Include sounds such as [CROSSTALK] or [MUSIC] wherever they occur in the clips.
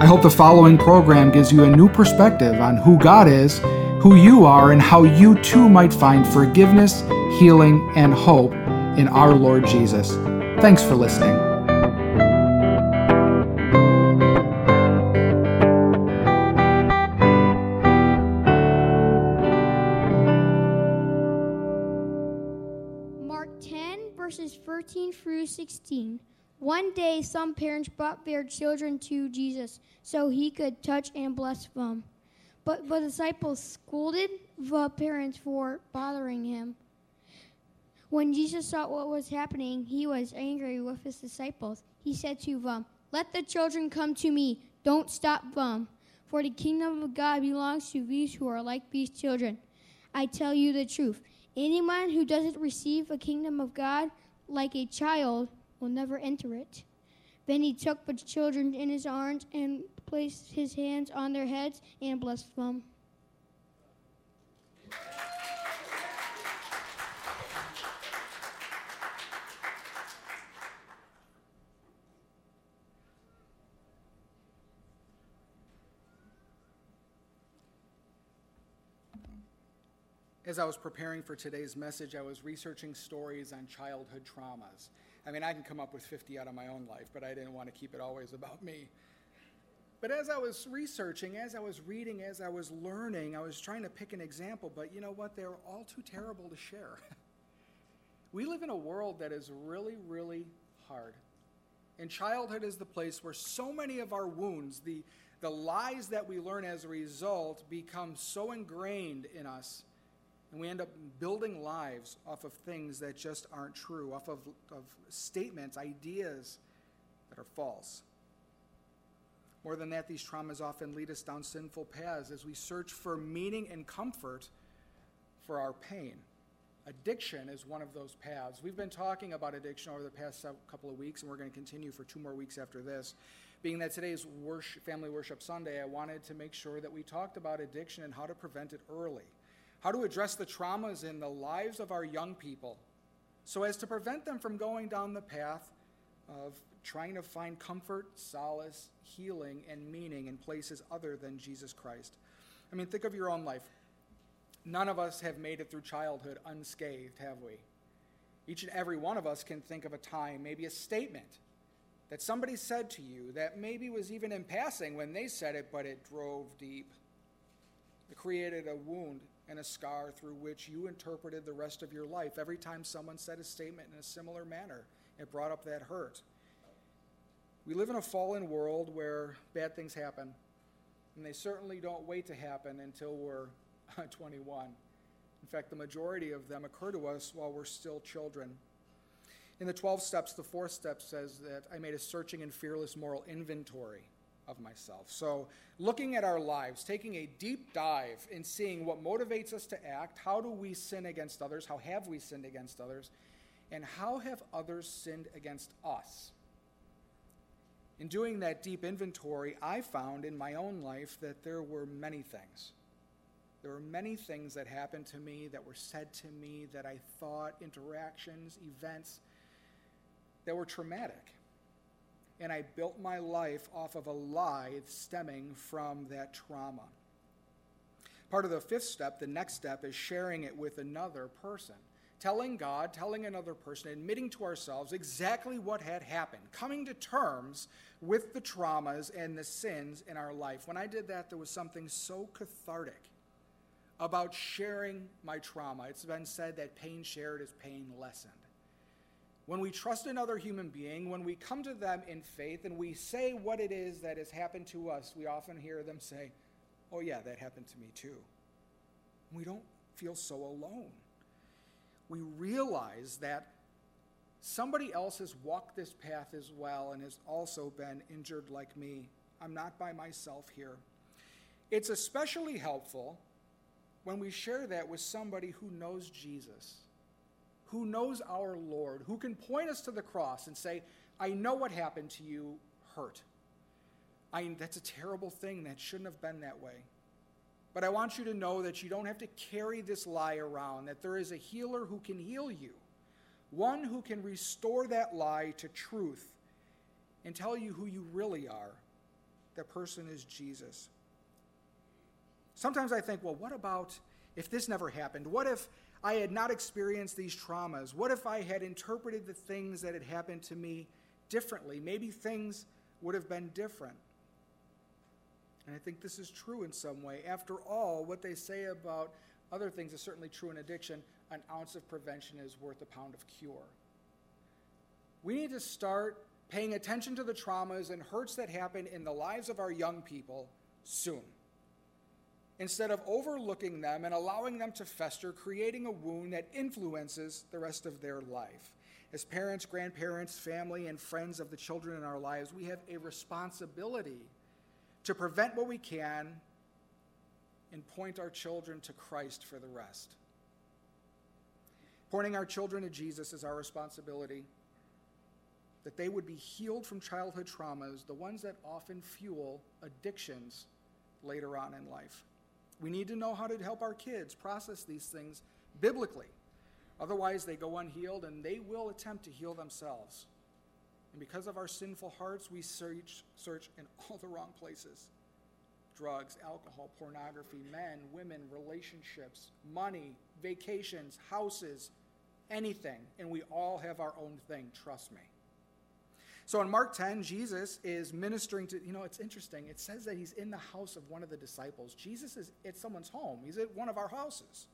I hope the following program gives you a new perspective on who God is, who you are, and how you too might find forgiveness, healing, and hope in our Lord Jesus. Thanks for listening. Mark 10, verses 13 through 16. One day, some parents brought their children to Jesus so he could touch and bless them. But the disciples scolded the parents for bothering him. When Jesus saw what was happening, he was angry with his disciples. He said to them, Let the children come to me. Don't stop them. For the kingdom of God belongs to these who are like these children. I tell you the truth. Anyone who doesn't receive the kingdom of God like a child will never enter it. Then he took the children in his arms and placed his hands on their heads and blessed them. As I was preparing for today's message, I was researching stories on childhood traumas. I mean, I can come up with 50 out of my own life, but I didn't want to keep it always about me. But as I was researching, as I was reading, as I was learning, I was trying to pick an example, but you know what? They were all too terrible to share. [LAUGHS] we live in a world that is really, really hard. And childhood is the place where so many of our wounds, the, the lies that we learn as a result, become so ingrained in us and we end up building lives off of things that just aren't true, off of, of statements, ideas that are false. More than that, these traumas often lead us down sinful paths as we search for meaning and comfort for our pain. Addiction is one of those paths. We've been talking about addiction over the past couple of weeks, and we're going to continue for two more weeks after this. Being that today is worship, Family Worship Sunday, I wanted to make sure that we talked about addiction and how to prevent it early how to address the traumas in the lives of our young people so as to prevent them from going down the path of trying to find comfort, solace, healing, and meaning in places other than Jesus Christ. I mean, think of your own life. None of us have made it through childhood unscathed, have we? Each and every one of us can think of a time, maybe a statement that somebody said to you that maybe was even in passing when they said it, but it drove deep. It created a wound and a scar through which you interpreted the rest of your life. Every time someone said a statement in a similar manner, it brought up that hurt. We live in a fallen world where bad things happen, and they certainly don't wait to happen until we're [LAUGHS] 21. In fact, the majority of them occur to us while we're still children. In the 12 steps, the fourth step says that I made a searching and fearless moral inventory of myself. So, looking at our lives, taking a deep dive in seeing what motivates us to act, how do we sin against others, how have we sinned against others, and how have others sinned against us. In doing that deep inventory, I found in my own life that there were many things. There were many things that happened to me, that were said to me, that I thought, interactions, events that were traumatic and I built my life off of a lie stemming from that trauma. Part of the fifth step, the next step, is sharing it with another person. Telling God, telling another person, admitting to ourselves exactly what had happened, coming to terms with the traumas and the sins in our life. When I did that, there was something so cathartic about sharing my trauma. It's been said that pain shared is pain lessened when we trust another human being, when we come to them in faith and we say what it is that has happened to us, we often hear them say, Oh, yeah, that happened to me too. We don't feel so alone. We realize that somebody else has walked this path as well and has also been injured like me. I'm not by myself here. It's especially helpful when we share that with somebody who knows Jesus, who knows our Lord, who can point us to the cross and say, I know what happened to you hurt. I, that's a terrible thing. That shouldn't have been that way. But I want you to know that you don't have to carry this lie around, that there is a healer who can heal you, one who can restore that lie to truth and tell you who you really are. That person is Jesus. Sometimes I think, well, what about if this never happened? What if I had not experienced these traumas? What if I had interpreted the things that had happened to me differently? Maybe things would have been different. And I think this is true in some way. After all, what they say about other things is certainly true in addiction an ounce of prevention is worth a pound of cure. We need to start paying attention to the traumas and hurts that happen in the lives of our young people soon. Instead of overlooking them and allowing them to fester, creating a wound that influences the rest of their life. As parents, grandparents, family, and friends of the children in our lives, we have a responsibility to prevent what we can and point our children to Christ for the rest. Pointing our children to Jesus is our responsibility, that they would be healed from childhood traumas, the ones that often fuel addictions later on in life. We need to know how to help our kids process these things biblically. Otherwise, they go unhealed and they will attempt to heal themselves. And because of our sinful hearts, we search, search in all the wrong places drugs, alcohol, pornography, men, women, relationships, money, vacations, houses, anything. And we all have our own thing, trust me. So in Mark 10, Jesus is ministering to, you know, it's interesting. It says that he's in the house of one of the disciples. Jesus is at someone's home, he's at one of our houses.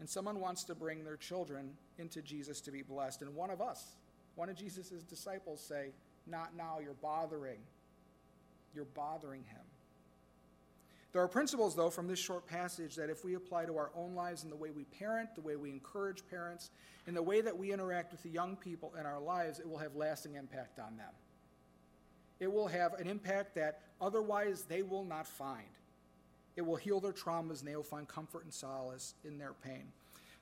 And someone wants to bring their children into Jesus to be blessed. And one of us, one of Jesus' disciples say, Not now, you're bothering. You're bothering him. There are principles, though, from this short passage that if we apply to our own lives in the way we parent, the way we encourage parents, in the way that we interact with the young people in our lives, it will have lasting impact on them. It will have an impact that otherwise they will not find. It will heal their traumas and they will find comfort and solace in their pain.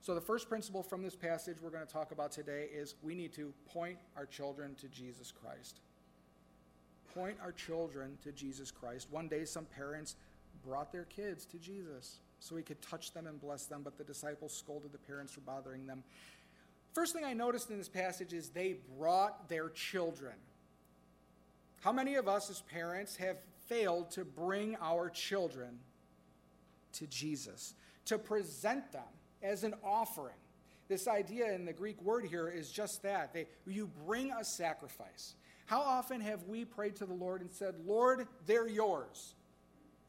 So, the first principle from this passage we're going to talk about today is we need to point our children to Jesus Christ. Point our children to Jesus Christ. One day, some parents brought their kids to Jesus so he could touch them and bless them, but the disciples scolded the parents for bothering them. First thing I noticed in this passage is they brought their children. How many of us as parents have failed to bring our children to Jesus, to present them as an offering. This idea in the Greek word here is just that. They, you bring a sacrifice. How often have we prayed to the Lord and said, Lord, they're yours?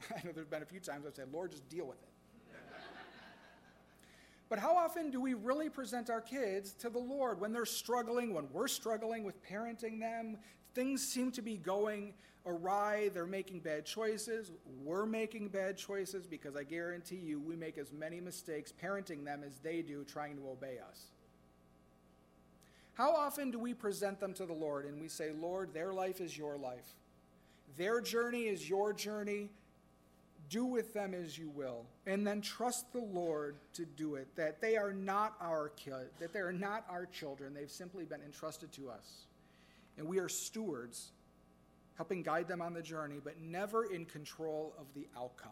[LAUGHS] I know there's been a few times I've said, Lord, just deal with it. [LAUGHS] but how often do we really present our kids to the Lord when they're struggling, when we're struggling with parenting them? Things seem to be going awry, they're making bad choices, we're making bad choices because I guarantee you we make as many mistakes parenting them as they do trying to obey us. How often do we present them to the Lord and we say, Lord, their life is your life, their journey is your journey. Do with them as you will, and then trust the Lord to do it. That they are not our kid, that they are not our children. They've simply been entrusted to us. And we are stewards helping guide them on the journey, but never in control of the outcome.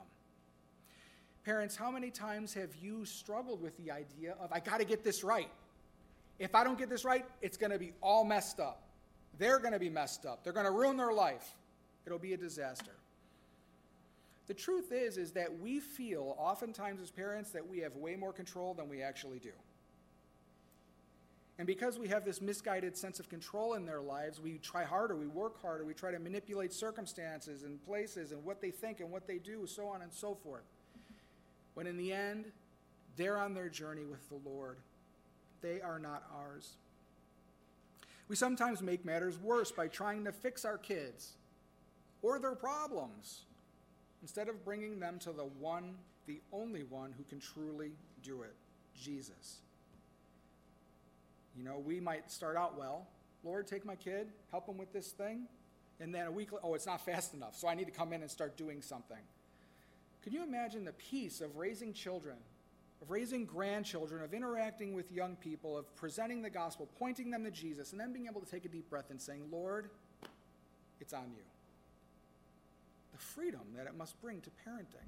Parents, how many times have you struggled with the idea of, I got to get this right? If I don't get this right, it's going to be all messed up. They're going to be messed up. They're going to ruin their life. It'll be a disaster. The truth is is that we feel oftentimes as parents that we have way more control than we actually do. And because we have this misguided sense of control in their lives, we try harder, we work harder, we try to manipulate circumstances and places and what they think and what they do, so on and so forth. When in the end, they're on their journey with the Lord. They are not ours. We sometimes make matters worse by trying to fix our kids or their problems instead of bringing them to the one, the only one who can truly do it Jesus. You know, we might start out well. Lord, take my kid, help him with this thing. And then a week, later, oh, it's not fast enough, so I need to come in and start doing something. Can you imagine the peace of raising children, of raising grandchildren, of interacting with young people, of presenting the gospel, pointing them to Jesus, and then being able to take a deep breath and saying, Lord, it's on you? The freedom that it must bring to parenting.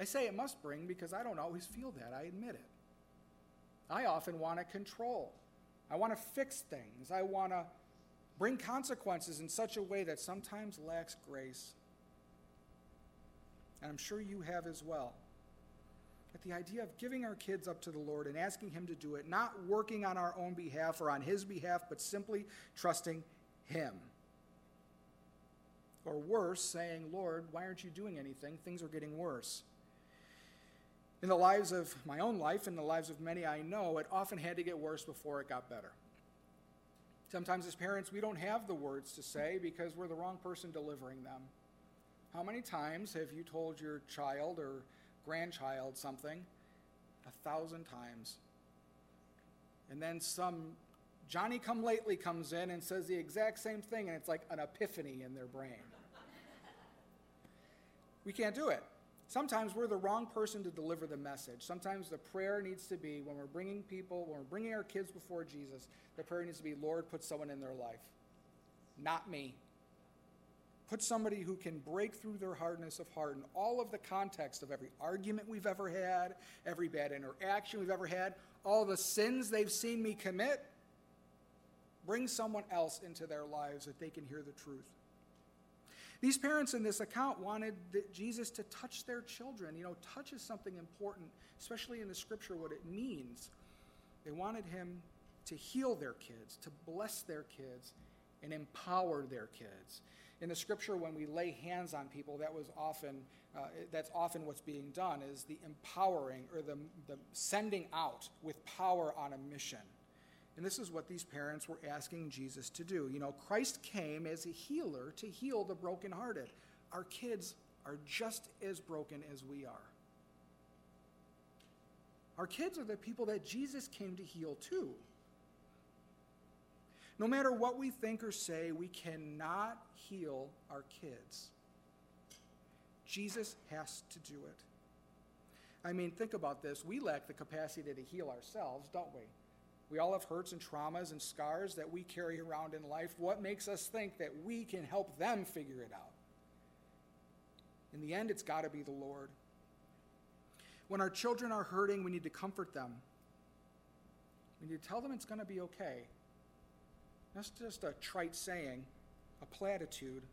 I say it must bring because I don't always feel that. I admit it. I often want to control. I want to fix things. I want to bring consequences in such a way that sometimes lacks grace. And I'm sure you have as well. But the idea of giving our kids up to the Lord and asking Him to do it, not working on our own behalf or on His behalf, but simply trusting Him. Or worse, saying, Lord, why aren't you doing anything? Things are getting worse. In the lives of my own life and the lives of many I know, it often had to get worse before it got better. Sometimes, as parents, we don't have the words to say because we're the wrong person delivering them. How many times have you told your child or grandchild something? A thousand times. And then some Johnny come lately comes in and says the exact same thing, and it's like an epiphany in their brain. We can't do it. Sometimes we're the wrong person to deliver the message. Sometimes the prayer needs to be when we're bringing people, when we're bringing our kids before Jesus, the prayer needs to be, Lord, put someone in their life. Not me. Put somebody who can break through their hardness of heart and all of the context of every argument we've ever had, every bad interaction we've ever had, all the sins they've seen me commit. Bring someone else into their lives that they can hear the truth. These parents in this account wanted Jesus to touch their children. You know, touch is something important, especially in the scripture, what it means. They wanted him to heal their kids, to bless their kids, and empower their kids. In the scripture, when we lay hands on people, that was often uh, that's often what's being done is the empowering or the, the sending out with power on a mission. And this is what these parents were asking Jesus to do. You know, Christ came as a healer to heal the brokenhearted. Our kids are just as broken as we are. Our kids are the people that Jesus came to heal too. No matter what we think or say, we cannot heal our kids. Jesus has to do it. I mean, think about this. We lack the capacity to heal ourselves, don't we? We all have hurts and traumas and scars that we carry around in life. What makes us think that we can help them figure it out? In the end, it's got to be the Lord. When our children are hurting, we need to comfort them. We need to tell them it's going to be okay. That's just a trite saying, a platitude,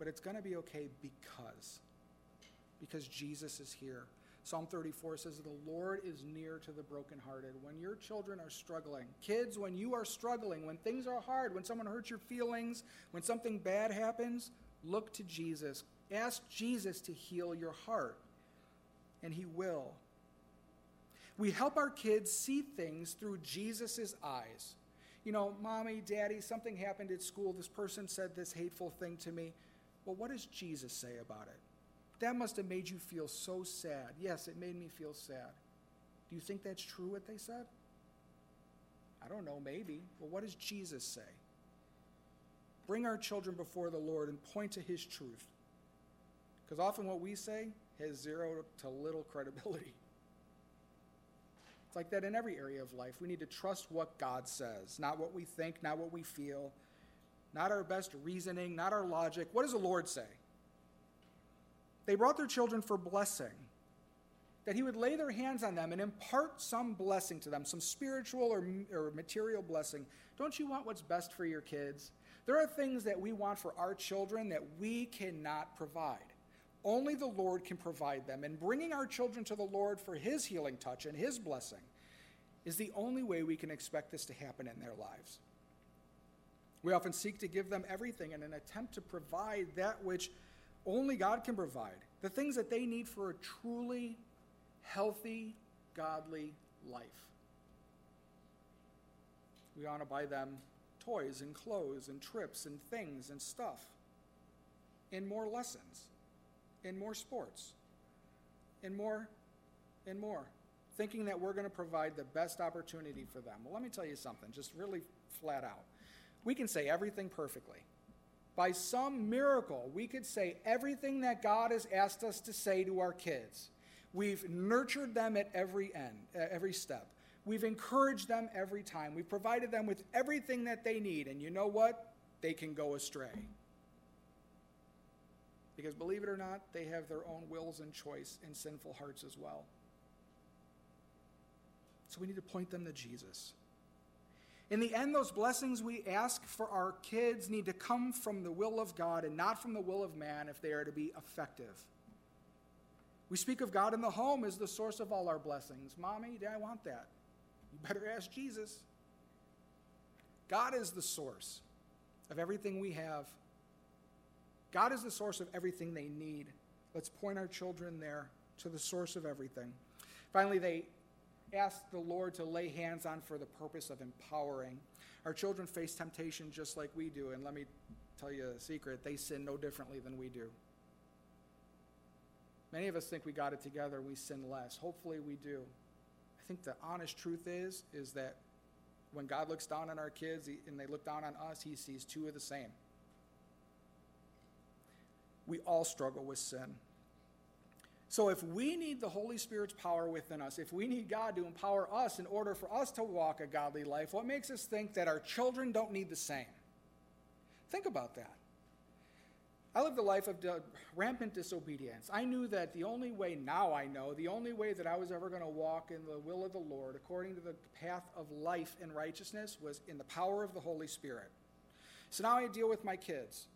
but it's going to be okay because. Because Jesus is here. Psalm 34 says, The Lord is near to the brokenhearted. When your children are struggling, kids, when you are struggling, when things are hard, when someone hurts your feelings, when something bad happens, look to Jesus. Ask Jesus to heal your heart, and He will. We help our kids see things through Jesus' eyes. You know, mommy, daddy, something happened at school. This person said this hateful thing to me. Well, what does Jesus say about it? That must have made you feel so sad. Yes, it made me feel sad. Do you think that's true what they said? I don't know, maybe. Well, what does Jesus say? Bring our children before the Lord and point to his truth. Because often what we say has zero to little [LAUGHS] credibility. It's like that in every area of life. We need to trust what God says, not what we think, not what we feel, not our best reasoning, not our logic. What does the Lord say? They brought their children for blessing, that he would lay their hands on them and impart some blessing to them, some spiritual or, or material blessing. Don't you want what's best for your kids? There are things that we want for our children that we cannot provide. Only the Lord can provide them. And bringing our children to the Lord for His healing touch and His blessing is the only way we can expect this to happen in their lives. We often seek to give them everything in an attempt to provide that which only God can provide the things that they need for a truly healthy, godly life. We want to buy them toys and clothes and trips and things and stuff, and more lessons, and more sports, and more and more, thinking that we're going to provide the best opportunity for them. Well, let me tell you something, just really flat out. We can say everything perfectly. By some miracle, we could say everything that God has asked us to say to our kids. We've nurtured them at every end, every step. We've encouraged them every time. We've provided them with everything that they need. And you know what? They can go astray. Because believe it or not, they have their own wills and choice and sinful hearts as well. So we need to point them to Jesus. In the end, those blessings we ask for our kids need to come from the will of God and not from the will of man if they are to be effective. We speak of God in the home as the source of all our blessings. Mommy, Dad, I want that. You better ask Jesus. God is the source of everything we have. God is the source of everything they need. Let's point our children there to the source of everything. Finally, they ask the Lord to lay hands on for the purpose of empowering. Our children face temptation just like we do, and let me tell you a secret they sin no differently than we do. Many of us think we got it together, we sin less. Hopefully we do. I think the honest truth is is that when God looks down on our kids and they look down on us, he sees two of the same. We all struggle with sin. So, if we need the Holy Spirit's power within us, if we need God to empower us in order for us to walk a godly life, what makes us think that our children don't need the same? Think about that. I lived a life of rampant disobedience. I knew that the only way, now I know, the only way that I was ever going to walk in the will of the Lord, according to the path of life and righteousness, was in the power of the Holy Spirit. So now I deal with my kids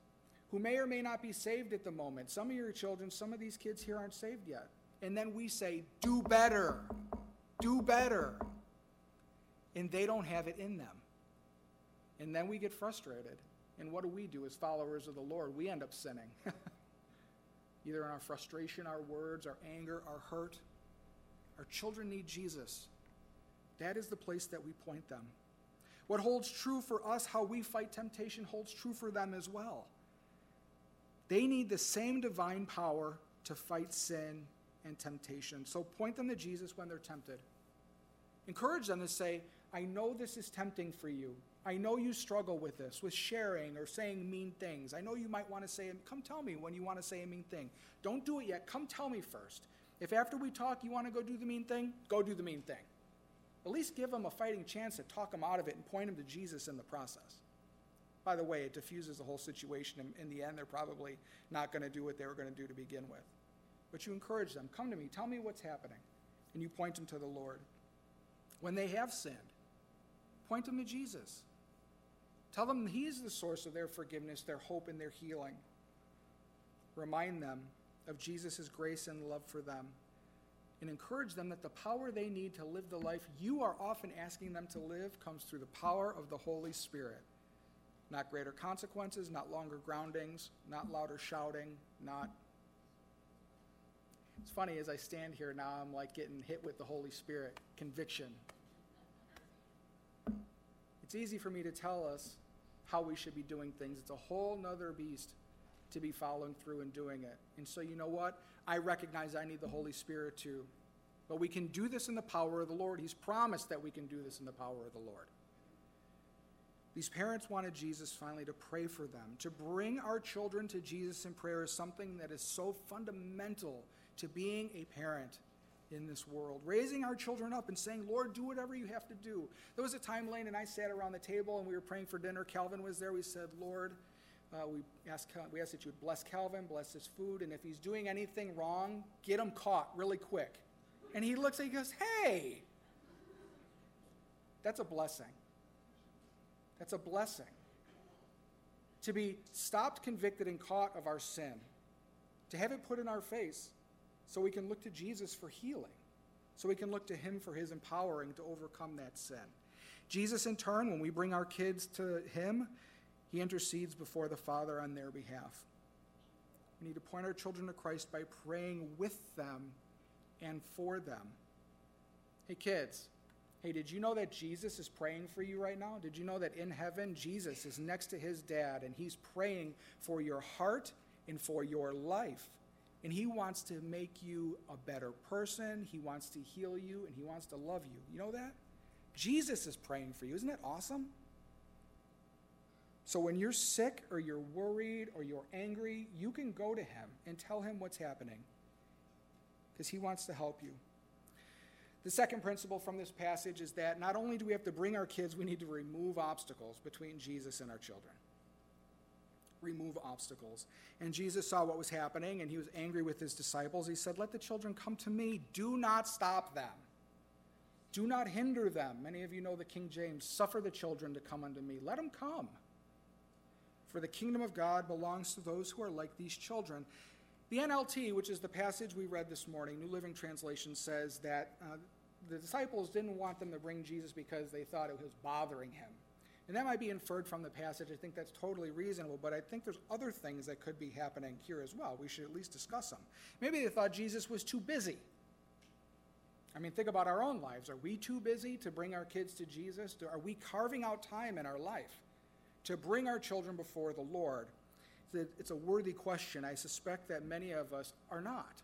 who may or may not be saved at the moment. Some of your children, some of these kids here aren't saved yet. And then we say, do better, do better. And they don't have it in them. And then we get frustrated. And what do we do as followers of the Lord? We end up sinning. [LAUGHS] Either in our frustration, our words, our anger, our hurt. Our children need Jesus. That is the place that we point them. What holds true for us, how we fight temptation, holds true for them as well. They need the same divine power to fight sin and temptation. So point them to Jesus when they're tempted. Encourage them to say, I know this is tempting for you. I know you struggle with this, with sharing or saying mean things. I know you might want to say, come tell me when you want to say a mean thing. Don't do it yet. Come tell me first. If after we talk you want to go do the mean thing, go do the mean thing. At least give them a fighting chance to talk them out of it and point them to Jesus in the process. By the way, it diffuses the whole situation. And in the end, they're probably not going to do what they were going to do to begin with. But you encourage them come to me, tell me what's happening. And you point them to the Lord. When they have sinned, point them to Jesus. Tell them He is the source of their forgiveness, their hope, and their healing. Remind them of Jesus' grace and love for them. And encourage them that the power they need to live the life you are often asking them to live comes through the power of the Holy Spirit. Not greater consequences, not longer groundings, not louder shouting, not. It's funny, as I stand here now, I'm like getting hit with the Holy Spirit conviction. It's easy for me to tell us how we should be doing things. It's a whole nother beast to be following through and doing it. And so, you know what? I recognize I need the Holy Spirit too. But we can do this in the power of the Lord. He's promised that we can do this in the power of the Lord. These parents wanted Jesus finally to pray for them. To bring our children to Jesus in prayer is something that is so fundamental to being a parent in this world. Raising our children up and saying, Lord, do whatever you have to do. There was a time, Lane and I sat around the table and we were praying for dinner. Calvin was there. We said, Lord, uh, we, asked, we asked that you would bless Calvin, bless his food, and if he's doing anything wrong, get him caught really quick. And he looks and he goes, Hey, that's a blessing. That's a blessing. To be stopped, convicted, and caught of our sin, to have it put in our face so we can look to Jesus for healing, so we can look to Him for His empowering to overcome that sin. Jesus, in turn, when we bring our kids to Him, He intercedes before the Father on their behalf. We need to point our children to Christ by praying with them and for them. Hey, kids, Hey, did you know that Jesus is praying for you right now? Did you know that in heaven, Jesus is next to his dad and he's praying for your heart and for your life? And he wants to make you a better person. He wants to heal you and he wants to love you. You know that? Jesus is praying for you. Isn't that awesome? So when you're sick or you're worried or you're angry, you can go to him and tell him what's happening because he wants to help you. The second principle from this passage is that not only do we have to bring our kids, we need to remove obstacles between Jesus and our children. Remove obstacles. And Jesus saw what was happening and he was angry with his disciples. He said, Let the children come to me. Do not stop them. Do not hinder them. Many of you know the King James suffer the children to come unto me. Let them come. For the kingdom of God belongs to those who are like these children. The NLT, which is the passage we read this morning, New Living Translation, says that uh, the disciples didn't want them to bring Jesus because they thought it was bothering him. And that might be inferred from the passage. I think that's totally reasonable, but I think there's other things that could be happening here as well. We should at least discuss them. Maybe they thought Jesus was too busy. I mean, think about our own lives. Are we too busy to bring our kids to Jesus? Are we carving out time in our life to bring our children before the Lord? it's a worthy question. I suspect that many of us are not.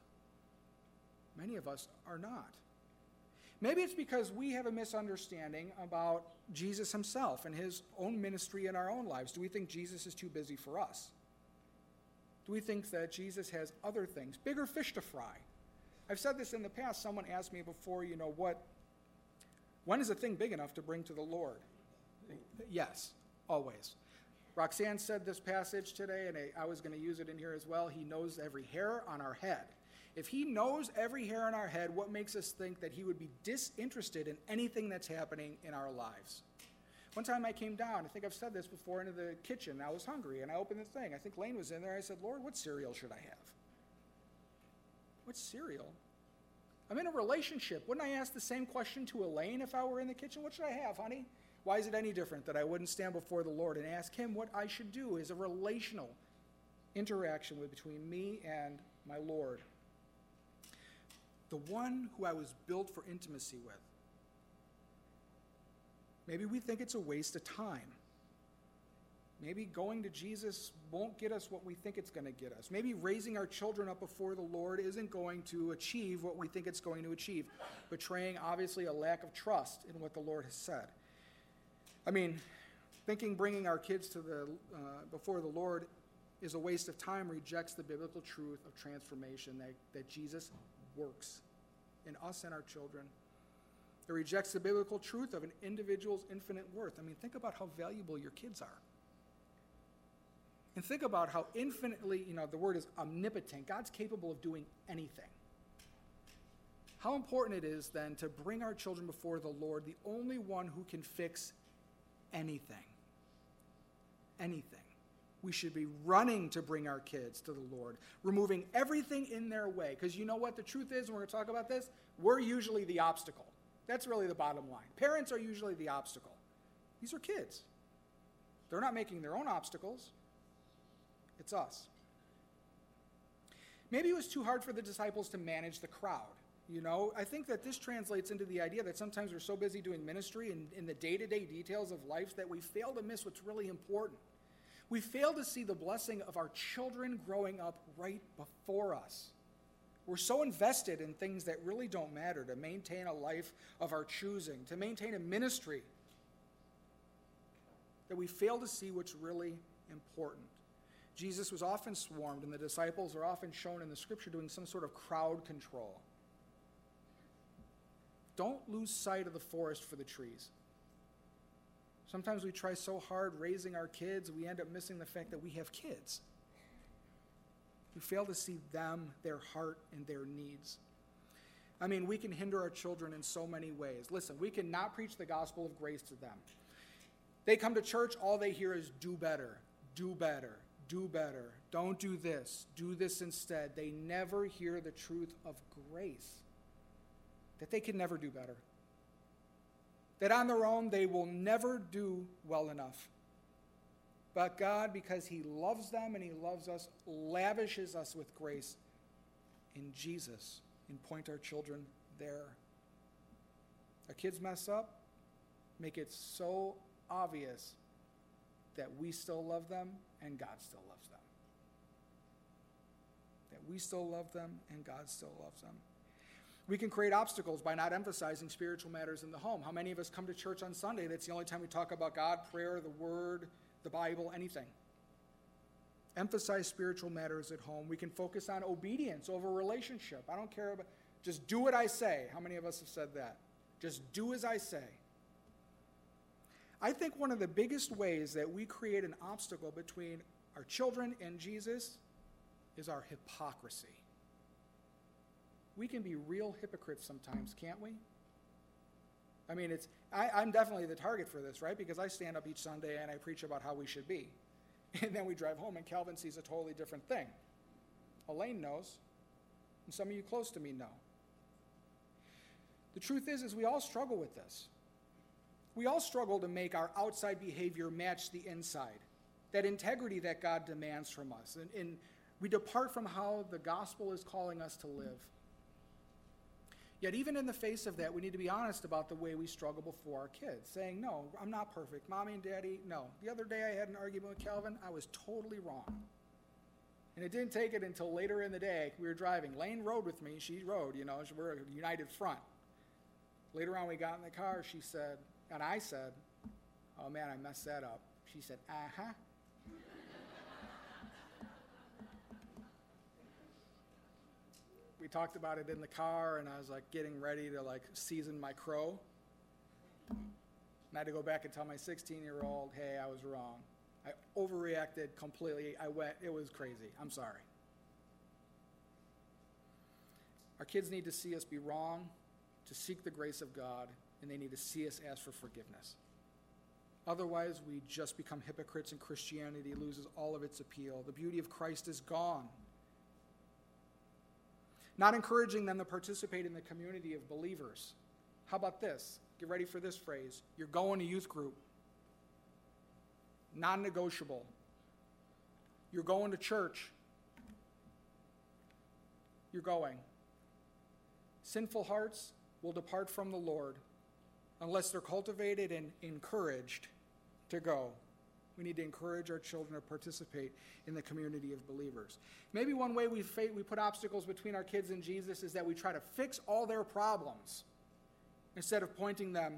Many of us are not. Maybe it's because we have a misunderstanding about Jesus himself and his own ministry in our own lives. Do we think Jesus is too busy for us? Do we think that Jesus has other things, bigger fish to fry? I've said this in the past. Someone asked me before, you know, what, when is a thing big enough to bring to the Lord? Yes, always. Roxanne said this passage today, and I was going to use it in here as well. He knows every hair on our head. If he knows every hair on our head, what makes us think that he would be disinterested in anything that's happening in our lives? One time I came down, I think I've said this before, into the kitchen. I was hungry, and I opened the thing. I think Lane was in there. I said, Lord, what cereal should I have? What cereal? I'm in a relationship. Wouldn't I ask the same question to Elaine if I were in the kitchen? What should I have, honey? Why is it any different that I wouldn't stand before the Lord and ask Him what I should do? Is a relational interaction with, between me and my Lord. The one who I was built for intimacy with. Maybe we think it's a waste of time. Maybe going to Jesus won't get us what we think it's going to get us. Maybe raising our children up before the Lord isn't going to achieve what we think it's going to achieve, betraying obviously a lack of trust in what the Lord has said. I mean, thinking bringing our kids to the, uh, before the Lord is a waste of time rejects the biblical truth of transformation that, that Jesus works in us and our children. It rejects the biblical truth of an individual's infinite worth. I mean, think about how valuable your kids are. And think about how infinitely, you know, the word is omnipotent. God's capable of doing anything. How important it is then to bring our children before the Lord, the only one who can fix anything. Anything. We should be running to bring our kids to the Lord, removing everything in their way. Because you know what the truth is, and we're going to talk about this? We're usually the obstacle. That's really the bottom line. Parents are usually the obstacle. These are kids. They're not making their own obstacles, it's us. Maybe it was too hard for the disciples to manage the crowd. You know, I think that this translates into the idea that sometimes we're so busy doing ministry and in the day to day details of life that we fail to miss what's really important. We fail to see the blessing of our children growing up right before us. We're so invested in things that really don't matter to maintain a life of our choosing, to maintain a ministry, that we fail to see what's really important. Jesus was often swarmed, and the disciples are often shown in the scripture doing some sort of crowd control. Don't lose sight of the forest for the trees. Sometimes we try so hard raising our kids, we end up missing the fact that we have kids. We fail to see them, their heart, and their needs. I mean, we can hinder our children in so many ways. Listen, we cannot preach the gospel of grace to them. They come to church, all they hear is do better, do better, do better, don't do this, do this instead. They never hear the truth of grace that they can never do better. That on their own they will never do well enough. But God, because He loves them and He loves us, lavishes us with grace in Jesus and point our children there. Our kids mess up, make it so obvious that we still love them and God still loves them. That we still love them and God still loves them. We can create obstacles by not emphasizing spiritual matters in the home. How many of us come to church on Sunday? That's the only time we talk about God, prayer, the Word, the Bible, anything. Emphasize spiritual matters at home. We can focus on obedience over relationship. I don't care about, just do what I say. How many of us have said that? Just do as I say. I think one of the biggest ways that we create an obstacle between our children and Jesus is our hypocrisy. We can be real hypocrites sometimes, can't we? I mean, it's, I, I'm definitely the target for this, right? Because I stand up each Sunday and I preach about how we should be. [LAUGHS] And then we drive home and Calvin sees a totally different thing. Elaine knows, and some of you close to me know. The truth is, is we all struggle with this. We all struggle to make our outside behavior match the inside, that integrity that God demands from us. And, and we depart from how the gospel is calling us to live. Yet, even in the face of that, we need to be honest about the way we struggle before our kids, saying, No, I'm not perfect. Mommy and daddy, no. The other day I had an argument with Calvin. I was totally wrong. And it didn't take it until later in the day. We were driving. Lane rode with me. She rode, you know, we're a united front. Later on, we got in the car. She said, and I said, Oh man, I messed that up. She said, Uh huh. We talked about it in the car, and I was like getting ready to like season my crow. And I had to go back and tell my 16 year old, hey, I was wrong. I overreacted completely. I went, it was crazy. I'm sorry. Our kids need to see us be wrong, to seek the grace of God, and they need to see us ask for forgiveness. Otherwise, we just become hypocrites and Christianity loses all of its appeal. The beauty of Christ is gone not encouraging them to participate in the community of believers. How about this? Get ready for this phrase. You're going to youth group. Non negotiable. You're going to church. You're going. Sinful hearts will depart from the Lord unless they're cultivated and encouraged to go. We need to encourage our children to participate in the community of believers. Maybe one way we, we put obstacles between our kids and Jesus is that we try to fix all their problems instead of pointing them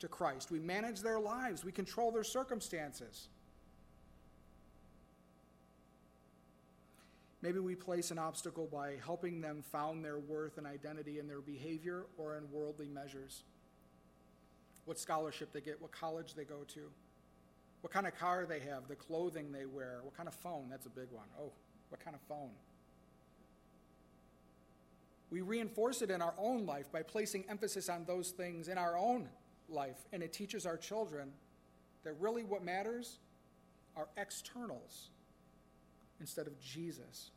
to Christ. We manage their lives, we control their circumstances. Maybe we place an obstacle by helping them found their worth and identity in their behavior or in worldly measures. What scholarship they get, what college they go to what kind of car they have, the clothing they wear, what kind of phone. That's a big one. Oh, what kind of phone? We reinforce it in our own life by placing emphasis on those things in our own life, and it teaches our children that really what matters are externals instead of Jesus.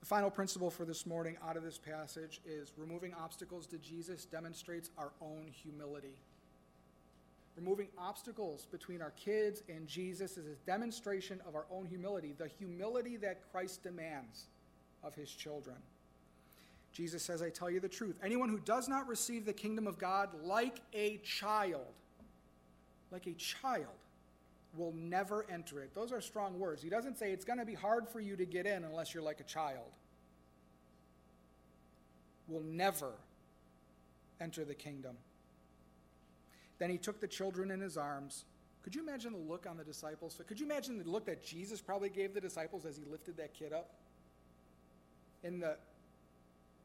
The final principle for this morning out of this passage is removing obstacles to Jesus demonstrates our own humility. Removing obstacles between our kids and Jesus is a demonstration of our own humility, the humility that Christ demands of his children. Jesus says, I tell you the truth. Anyone who does not receive the kingdom of God like a child, like a child, will never enter it. Those are strong words. He doesn't say it's going to be hard for you to get in unless you're like a child. Will never enter the kingdom. Then he took the children in his arms. Could you imagine the look on the disciples? Could you imagine the look that Jesus probably gave the disciples as he lifted that kid up? In the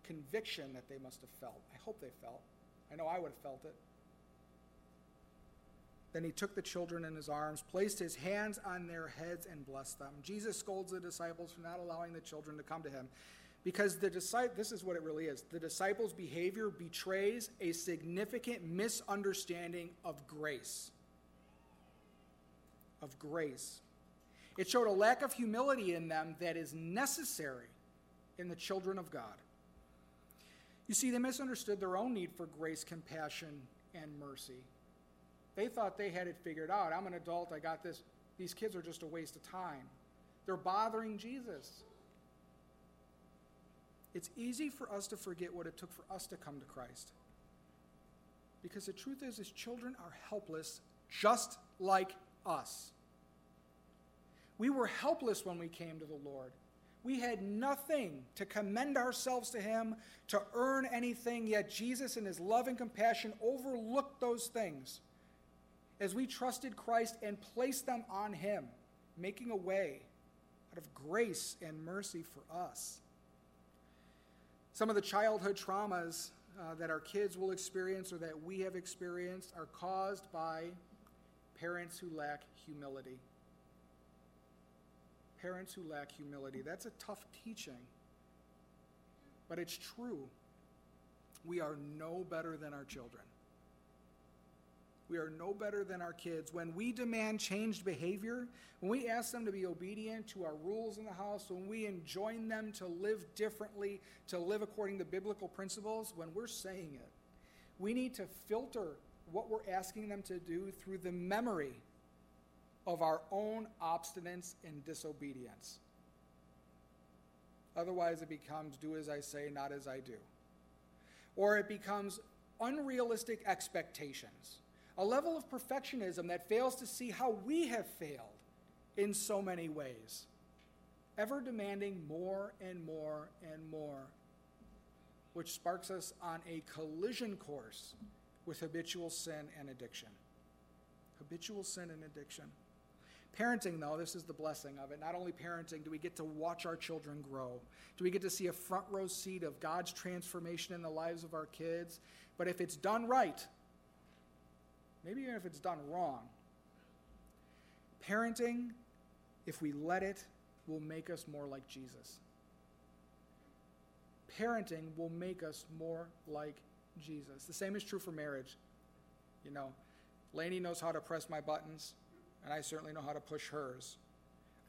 conviction that they must have felt. I hope they felt. I know I would have felt it. Then he took the children in his arms, placed his hands on their heads, and blessed them. Jesus scolds the disciples for not allowing the children to come to him. Because the disciple, this is what it really is. The disciples' behavior betrays a significant misunderstanding of grace. Of grace. It showed a lack of humility in them that is necessary in the children of God. You see, they misunderstood their own need for grace, compassion, and mercy. They thought they had it figured out. I'm an adult, I got this. These kids are just a waste of time. They're bothering Jesus. It's easy for us to forget what it took for us to come to Christ. Because the truth is, his children are helpless just like us. We were helpless when we came to the Lord. We had nothing to commend ourselves to Him, to earn anything, yet Jesus, in His love and compassion, overlooked those things as we trusted Christ and placed them on Him, making a way out of grace and mercy for us. Some of the childhood traumas uh, that our kids will experience or that we have experienced are caused by parents who lack humility. Parents who lack humility. That's a tough teaching, but it's true. We are no better than our children. We are no better than our kids. When we demand changed behavior, when we ask them to be obedient to our rules in the house, when we enjoin them to live differently, to live according to biblical principles, when we're saying it, we need to filter what we're asking them to do through the memory of our own obstinance and disobedience. Otherwise, it becomes do as I say, not as I do. Or it becomes unrealistic expectations a level of perfectionism that fails to see how we have failed in so many ways, ever demanding more and more and more, which sparks us on a collision course with habitual sin and addiction. Habitual sin and addiction. Parenting, though, this is the blessing of it. Not only parenting, do we get to watch our children grow, do we get to see a front row seat of God's transformation in the lives of our kids, but if it's done right, maybe even if it's done wrong. Parenting, if we let it, will make us more like Jesus. Parenting will make us more like Jesus. The same is true for marriage. You know, Lainey knows how to press my buttons, and I certainly know how to push hers.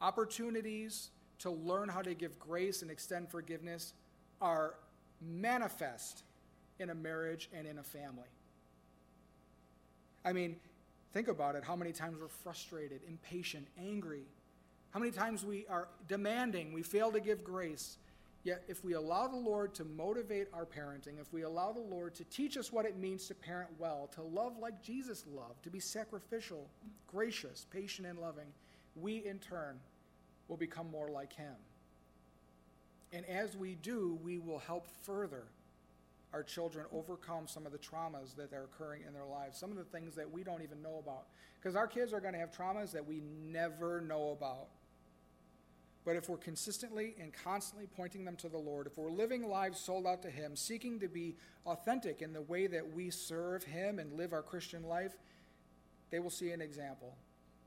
Opportunities to learn how to give grace and extend forgiveness are manifest in a marriage and in a family. I mean, think about it how many times we're frustrated, impatient, angry. How many times we are demanding, we fail to give grace. Yet, if we allow the Lord to motivate our parenting, if we allow the Lord to teach us what it means to parent well, to love like Jesus loved, to be sacrificial, gracious, patient, and loving, we in turn will become more like Him. And as we do, we will help further our children overcome some of the traumas that are occurring in their lives, some of the things that we don't even know about. Because our kids are going to have traumas that we never know about. But if we're consistently and constantly pointing them to the Lord, if we're living lives sold out to Him, seeking to be authentic in the way that we serve Him and live our Christian life, they will see an example.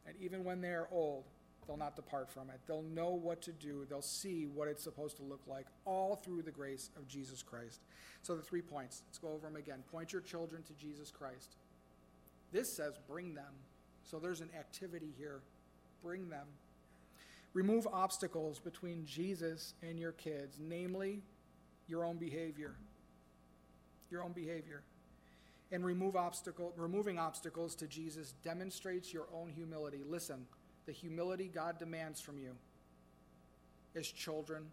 And even when they are old, They'll not depart from it. They'll know what to do. They'll see what it's supposed to look like, all through the grace of Jesus Christ. So, the three points. Let's go over them again. Point your children to Jesus Christ. This says bring them. So, there's an activity here. Bring them. Remove obstacles between Jesus and your kids, namely your own behavior. Your own behavior. And remove obstacle, removing obstacles to Jesus demonstrates your own humility. Listen, the humility God demands from you as children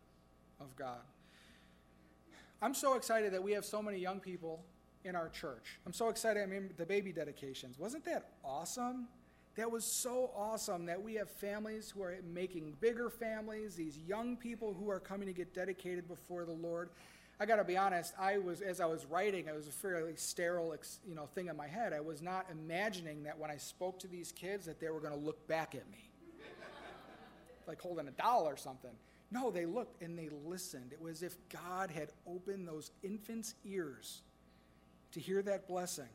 of God. I'm so excited that we have so many young people in our church. I'm so excited. I mean, the baby dedications. Wasn't that awesome? That was so awesome that we have families who are making bigger families, these young people who are coming to get dedicated before the Lord. I got to be honest, I was as I was writing, it was a fairly sterile, you know, thing in my head. I was not imagining that when I spoke to these kids that they were going to look back at me. like holding a doll or something. No, they looked and they listened. It was as if God had opened those infants' ears to hear that blessing.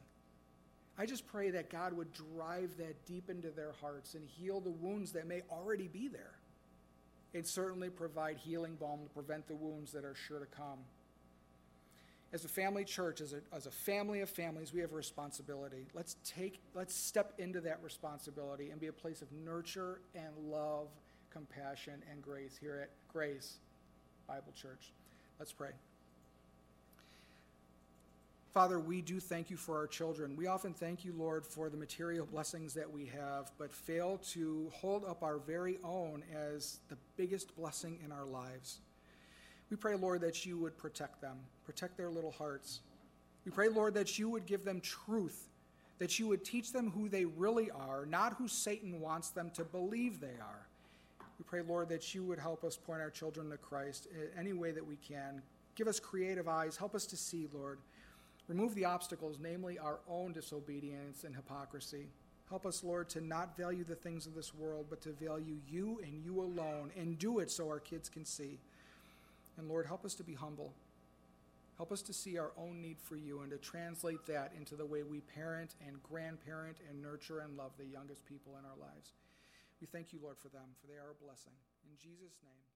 I just pray that God would drive that deep into their hearts and heal the wounds that may already be there. And certainly provide healing balm to prevent the wounds that are sure to come as a family church, as a, as a family of families, we have a responsibility. Let's take, let's step into that responsibility and be a place of nurture and love, compassion, and grace here at Grace Bible Church. Let's pray. Father, we do thank you for our children. We often thank you, Lord, for the material blessings that we have, but fail to hold up our very own as the biggest blessing in our lives. We pray, Lord, that you would protect them, protect their little hearts. We pray, Lord, that you would give them truth, that you would teach them who they really are, not who Satan wants them to believe they are. We pray, Lord, that you would help us point our children to Christ any way that we can. Give us creative eyes. Help us to see, Lord. Remove the obstacles, namely our own disobedience and hypocrisy. Help us, Lord, to not value the things of this world, but to value you and you alone, and do it so our kids can see. And Lord, help us to be humble. Help us to see our own need for you and to translate that into the way we parent and grandparent and nurture and love the youngest people in our lives. We thank you, Lord, for them, for they are a blessing. In Jesus' name.